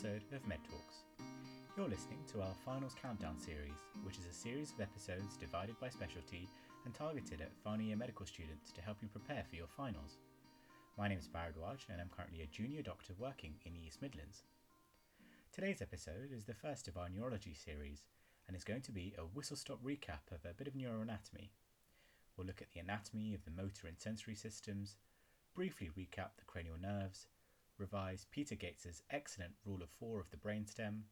episode of Med Talks. You're listening to our Finals Countdown series, which is a series of episodes divided by specialty and targeted at final year medical students to help you prepare for your finals. My name is Bharadwaj and I'm currently a junior doctor working in the East Midlands. Today's episode is the first of our neurology series and is going to be a whistle stop recap of a bit of neuroanatomy. We'll look at the anatomy of the motor and sensory systems, briefly recap the cranial nerves, revise Peter Gates's excellent rule of four of the brainstem,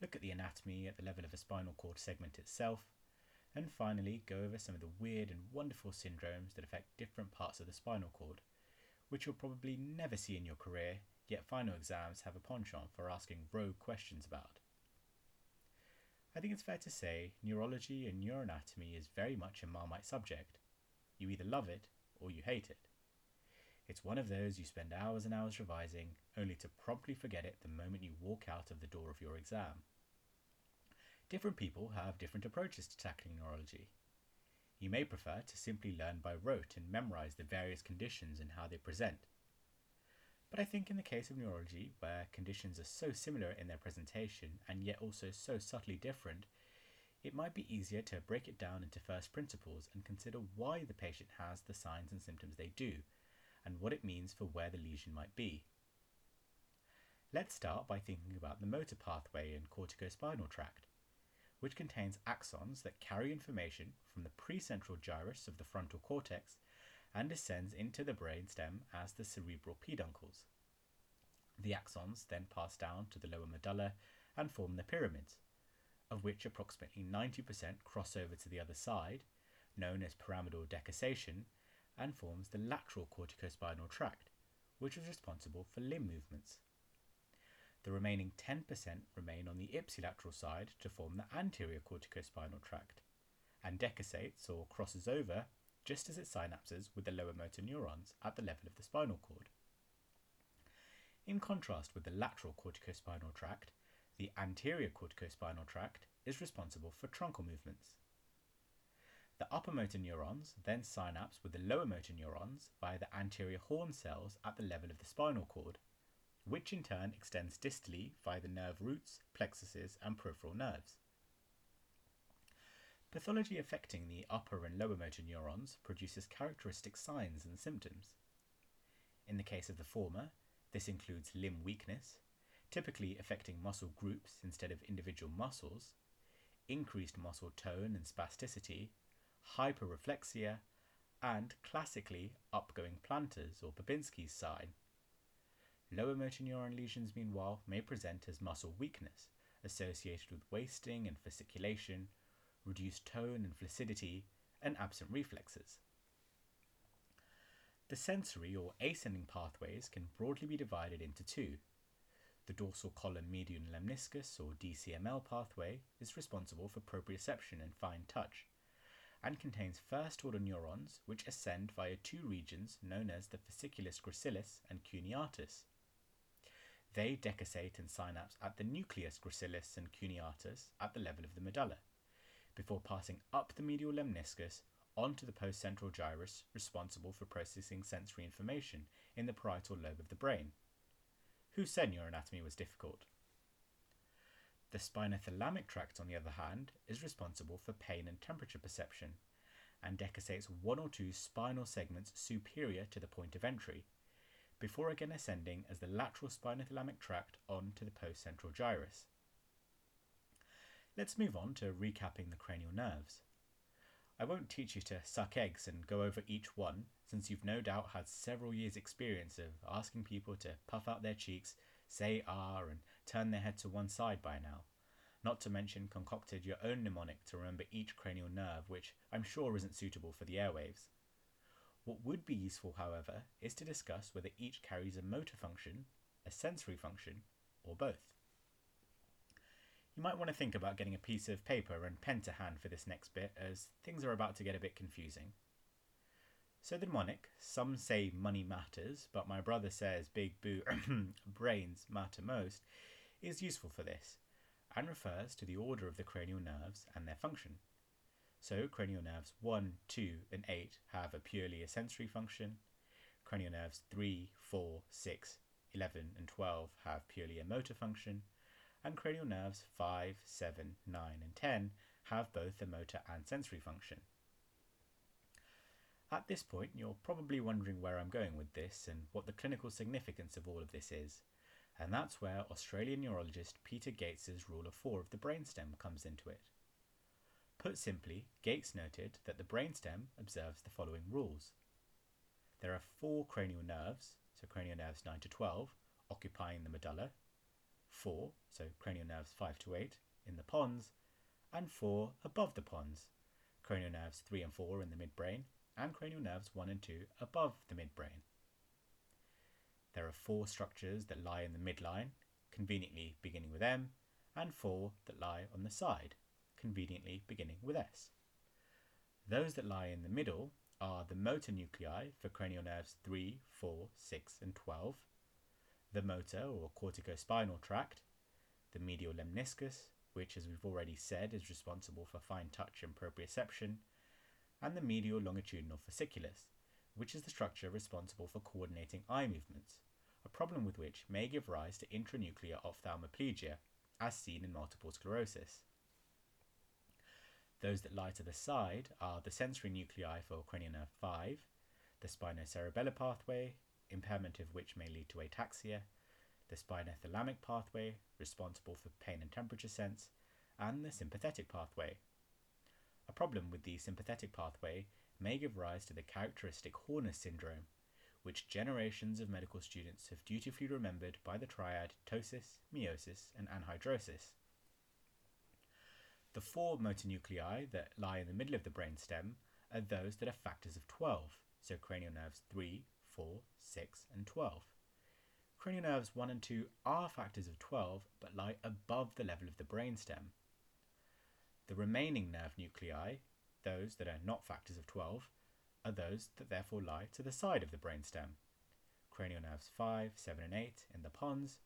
look at the anatomy at the level of a spinal cord segment itself, and finally go over some of the weird and wonderful syndromes that affect different parts of the spinal cord, which you'll probably never see in your career, yet final exams have a penchant for asking rogue questions about. I think it's fair to say neurology and neuroanatomy is very much a marmite subject. You either love it or you hate it. It's one of those you spend hours and hours revising, only to promptly forget it the moment you walk out of the door of your exam. Different people have different approaches to tackling neurology. You may prefer to simply learn by rote and memorize the various conditions and how they present. But I think in the case of neurology, where conditions are so similar in their presentation and yet also so subtly different, it might be easier to break it down into first principles and consider why the patient has the signs and symptoms they do, and what it means for where the lesion might be. Let's start by thinking about the motor pathway in corticospinal tract, which contains axons that carry information from the precentral gyrus of the frontal cortex and descends into the brainstem as the cerebral peduncles. The axons then pass down to the lower medulla and form the pyramids, of which approximately 90% cross over to the other side, known as pyramidal decussation, and forms the lateral corticospinal tract, which is responsible for limb movements. The remaining 10% remain on the ipsilateral side to form the anterior corticospinal tract, and decussates or crosses over just as it synapses with the lower motor neurons at the level of the spinal cord. In contrast with the lateral corticospinal tract, the anterior corticospinal tract is responsible for truncal movements. The upper motor neurons then synapse with the lower motor neurons via the anterior horn cells at the level of the spinal cord, which in turn extends distally via the nerve roots, plexuses, and peripheral nerves. Pathology affecting the upper and lower motor neurons produces characteristic signs and symptoms. In the case of the former, this includes limb weakness, typically affecting muscle groups instead of individual muscles, increased muscle tone and spasticity, hyperreflexia, and classically upgoing plantars or Babinski's sign. Lower motor neuron lesions, meanwhile, may present as muscle weakness associated with wasting and fasciculation, reduced tone and flaccidity, and absent reflexes. The sensory or ascending pathways can broadly be divided into two. The dorsal column medial lemniscus or DCML pathway is responsible for proprioception and fine touch, and contains first order neurons which ascend via two regions known as the fasciculus gracilis and cuneatus. They decussate and synapse at the nucleus gracilis and cuneatus at the level of the medulla, before passing up the medial lemniscus onto the postcentral gyrus responsible for processing sensory information in the parietal lobe of the brain. Who said neuroanatomy was difficult? The spinothalamic tract, on the other hand, is responsible for pain and temperature perception, and decussates one or two spinal segments superior to the point of entry, before again ascending as the lateral spinothalamic tract on to the postcentral gyrus. Let's move on to recapping the cranial nerves. I won't teach you to suck eggs and go over each one, since you've no doubt had several years' experience of asking people to puff out their cheeks say ah, and turn their head to one side by now. Not to mention concocted your own mnemonic to remember each cranial nerve, which I'm sure isn't suitable for the airwaves. What would be useful, however, is to discuss whether each carries a motor function, a sensory function, or both. You might want to think about getting a piece of paper and pen to hand for this next bit, as things are about to get a bit confusing. So the mnemonic, some say money matters, but my brother says big boo brains matter most, is useful for this, and refers to the order of the cranial nerves and their function. So cranial nerves 1, 2, and 8 have a purely a sensory function. Cranial nerves 3, 4, 6, 11, and 12 have purely a motor function, and cranial nerves 5, 7, 9, and 10 have both a motor and sensory function. At this point, you're probably wondering where I'm going with this and what the clinical significance of all of this is, and that's where Australian neurologist Peter Gates's rule of four of the brainstem comes into it. Put simply, Gates noted that the brainstem observes the following rules. There are four cranial nerves, so cranial nerves 9 to 12, occupying the medulla, four, so cranial nerves 5 to 8, in the pons, and four above the pons, cranial nerves 3 and 4 in the midbrain, and cranial nerves 1 and 2 above the midbrain. There are four structures that lie in the midline, conveniently beginning with M, and four that lie on the side, conveniently beginning with S. Those that lie in the middle are the motor nuclei for cranial nerves 3, 4, 6, and 12, the motor or corticospinal tract, the medial lemniscus, which, as we've already said, is responsible for fine touch and proprioception, and the medial longitudinal fasciculus, which is the structure responsible for coordinating eye movements, a problem with which may give rise to internuclear ophthalmoplegia, as seen in multiple sclerosis. Those that lie to the side are the sensory nuclei for cranial nerve 5, the spinocerebellar pathway, impairment of which may lead to ataxia, the spinothalamic pathway, responsible for pain and temperature sense, and the sympathetic pathway. A problem with the sympathetic pathway may give rise to the characteristic Horner syndrome, which generations of medical students have dutifully remembered by the triad ptosis, miosis, and anhidrosis. The four motor nuclei that lie in the middle of the brainstem are those that are factors of 12, so cranial nerves 3, 4, 6, and 12. Cranial nerves 1 and 2 are factors of 12 but lie above the level of the brainstem. The remaining nerve nuclei, those that are not factors of 12, are those that therefore lie to the side of the brainstem. Cranial nerves 5, 7, and 8 in the pons,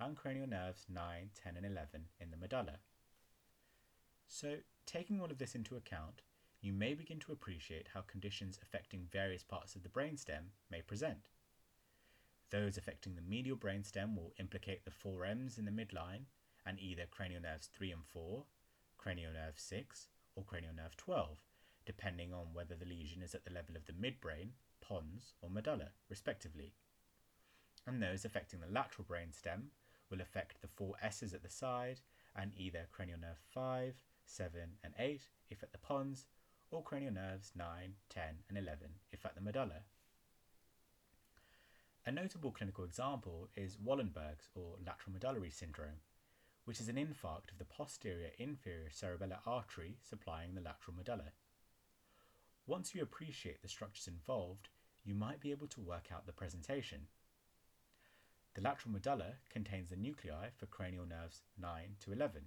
and cranial nerves 9, 10, and 11 in the medulla. So, taking all of this into account, you may begin to appreciate how conditions affecting various parts of the brainstem may present. Those affecting the medial brainstem will implicate the four M's in the midline and either cranial nerves 3 and 4, cranial nerve 6, or cranial nerve 12, depending on whether the lesion is at the level of the midbrain, pons, or medulla, respectively. And those affecting the lateral brainstem will affect the four S's at the side and either cranial nerve 5, 7, and 8 if at the pons, or cranial nerves 9, 10, and 11 if at the medulla. A notable clinical example is Wallenberg's or lateral medullary syndrome, which is an infarct of the posterior inferior cerebellar artery supplying the lateral medulla. Once you appreciate the structures involved, you might be able to work out the presentation. The lateral medulla contains the nuclei for cranial nerves 9 to 11,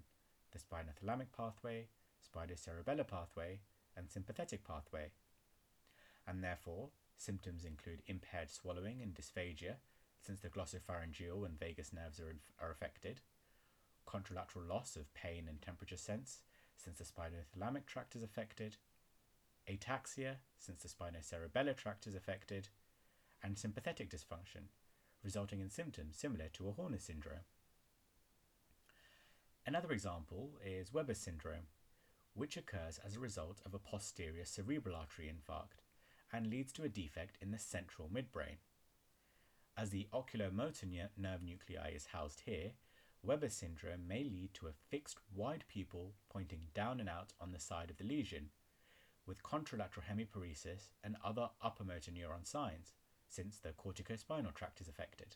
the spinothalamic pathway, spinocerebellar pathway, and sympathetic pathway. And therefore, symptoms include impaired swallowing and dysphagia, since the glossopharyngeal and vagus nerves are, inf- are affected, contralateral loss of pain and temperature sense, since the spinothalamic tract is affected, ataxia, since the spinocerebellar tract is affected, and sympathetic dysfunction, resulting in symptoms similar to a Horner syndrome. Another example is Weber's syndrome, which occurs as a result of a posterior cerebral artery infarct and leads to a defect in the central midbrain. As the oculomotor nerve nuclei is housed here, Weber syndrome may lead to a fixed wide pupil pointing down and out on the side of the lesion, with contralateral hemiparesis and other upper motor neuron signs, since the corticospinal tract is affected.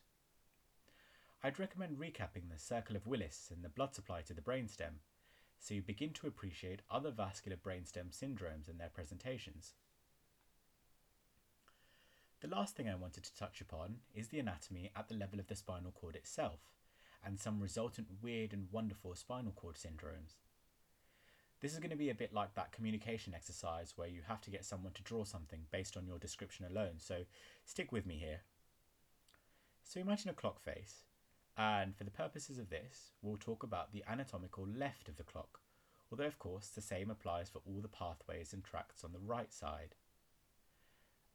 I'd recommend recapping the circle of Willis and the blood supply to the brainstem, so you begin to appreciate other vascular brainstem syndromes and their presentations. The last thing I wanted to touch upon is the anatomy at the level of the spinal cord itself, and some resultant weird and wonderful spinal cord syndromes. This is going to be a bit like that communication exercise where you have to get someone to draw something based on your description alone, so stick with me here. So imagine a clock face, and for the purposes of this, we'll talk about the anatomical left of the clock, although of course the same applies for all the pathways and tracts on the right side.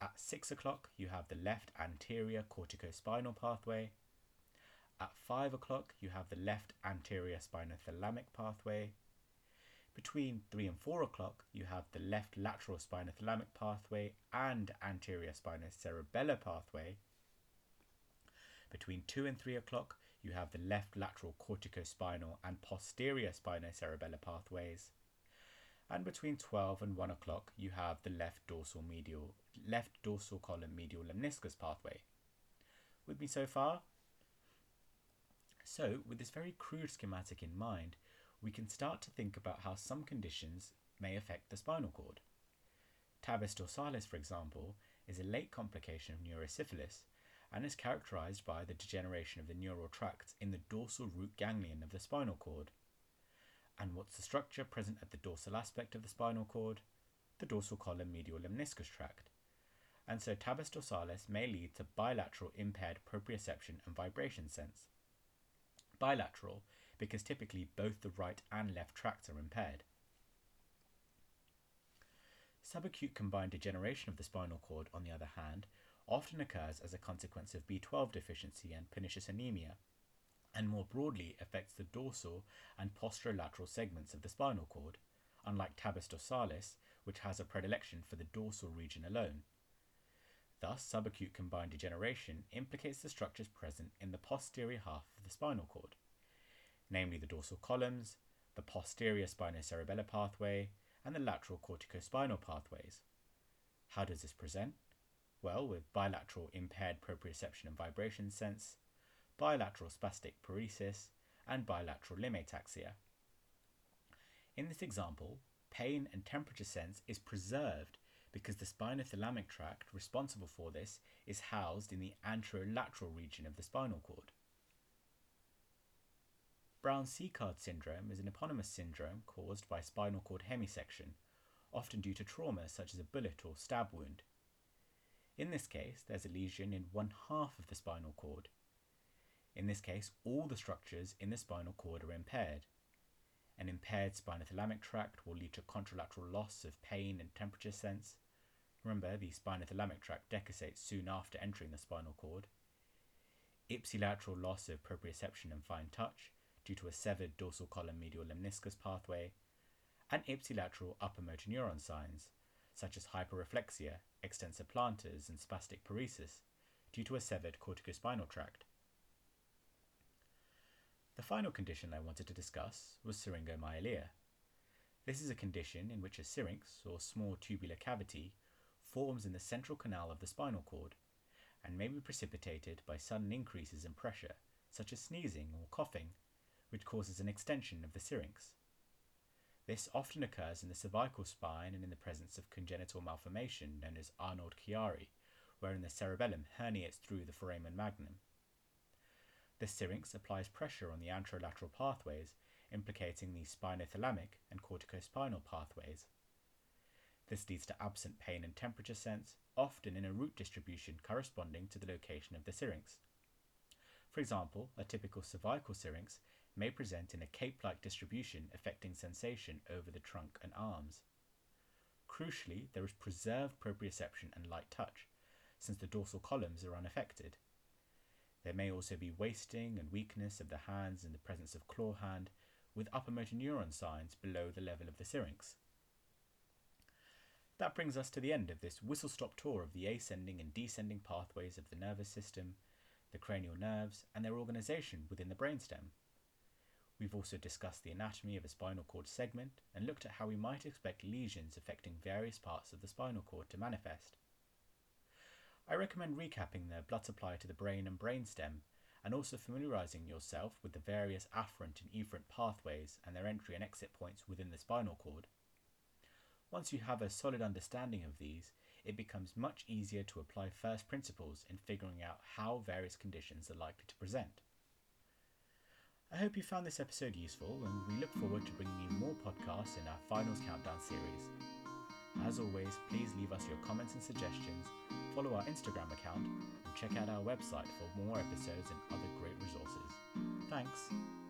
At 6 o'clock, you have the left anterior corticospinal pathway, At 5 o'clock, you have the left anterior spinothalamic pathway. Between 3 and 4 o'clock, you have the left lateral spinothalamic pathway and anterior spinocerebellar pathway. Between 2 and 3 o'clock, you have the left lateral corticospinal and posterior spinocerebellar pathways. And between 12 and 1 o'clock, you have the left dorsal medial left dorsal column medial lemniscus pathway. With me so far? So, with this very crude schematic in mind, we can start to think about how some conditions may affect the spinal cord. Tabes dorsalis, for example, is a late complication of neurosyphilis and is characterized by the degeneration of the neural tracts in the dorsal root ganglion of the spinal cord. And what's the structure present at the dorsal aspect of the spinal cord? The dorsal column medial lemniscus tract. And so tabes dorsalis may lead to bilateral impaired proprioception and vibration sense. Bilateral because typically both the right and left tracts are impaired. Subacute combined degeneration of the spinal cord, on the other hand, often occurs as a consequence of B12 deficiency and pernicious anemia, and more broadly affects the dorsal and posterolateral segments of the spinal cord, unlike tabes dorsalis, which has a predilection for the dorsal region alone. Thus, subacute combined degeneration implicates the structures present in the posterior half of the spinal cord, namely the dorsal columns, the posterior spinocerebellar pathway, and the lateral corticospinal pathways. How does this present? Well, with bilateral impaired proprioception and vibration sense, bilateral spastic paresis, and bilateral limb ataxia. In this example, pain and temperature sense is preserved because the spinothalamic tract responsible for this is housed in the anterolateral region of the spinal cord. Brown-Séquard syndrome is an eponymous syndrome caused by spinal cord hemisection, often due to trauma such as a bullet or stab wound. In this case, there's a lesion in one half of the spinal cord. In this case, all the structures in the spinal cord are impaired. An impaired spinothalamic tract will lead to contralateral loss of pain and temperature sense. Remember, the spinothalamic tract decussates soon after entering the spinal cord. Ipsilateral loss of proprioception and fine touch due to a severed dorsal column medial lemniscus pathway, and ipsilateral upper motor neuron signs, such as hyperreflexia, extensor plantars, and spastic paresis, due to a severed corticospinal tract. The final condition I wanted to discuss was syringomyelia. This is a condition in which a syrinx, or small tubular cavity, forms in the central canal of the spinal cord and may be precipitated by sudden increases in pressure, such as sneezing or coughing, which causes an extension of the syrinx. This often occurs in the cervical spine and in the presence of congenital malformation known as Arnold-Chiari, wherein the cerebellum herniates through the foramen magnum. The syrinx applies pressure on the anterolateral pathways, implicating the spinothalamic and corticospinal pathways. This leads to absent pain and temperature sense, often in a root distribution corresponding to the location of the syrinx. For example, a typical cervical syrinx may present in a cape-like distribution affecting sensation over the trunk and arms. Crucially, there is preserved proprioception and light touch, since the dorsal columns are unaffected. There may also be wasting and weakness of the hands in the presence of claw hand, with upper motor neuron signs below the level of the syrinx. That brings us to the end of this whistle stop tour of the ascending and descending pathways of the nervous system, the cranial nerves, and their organization within the brainstem. We've also discussed the anatomy of a spinal cord segment and looked at how we might expect lesions affecting various parts of the spinal cord to manifest. I recommend recapping the blood supply to the brain and brainstem and also familiarizing yourself with the various afferent and efferent pathways and their entry and exit points within the spinal cord. Once you have a solid understanding of these, it becomes much easier to apply first principles in figuring out how various conditions are likely to present. I hope you found this episode useful, and we look forward to bringing you more podcasts in our Finals Countdown series. As always, please leave us your comments and suggestions, follow our Instagram account, and check out our website for more episodes and other great resources. Thanks!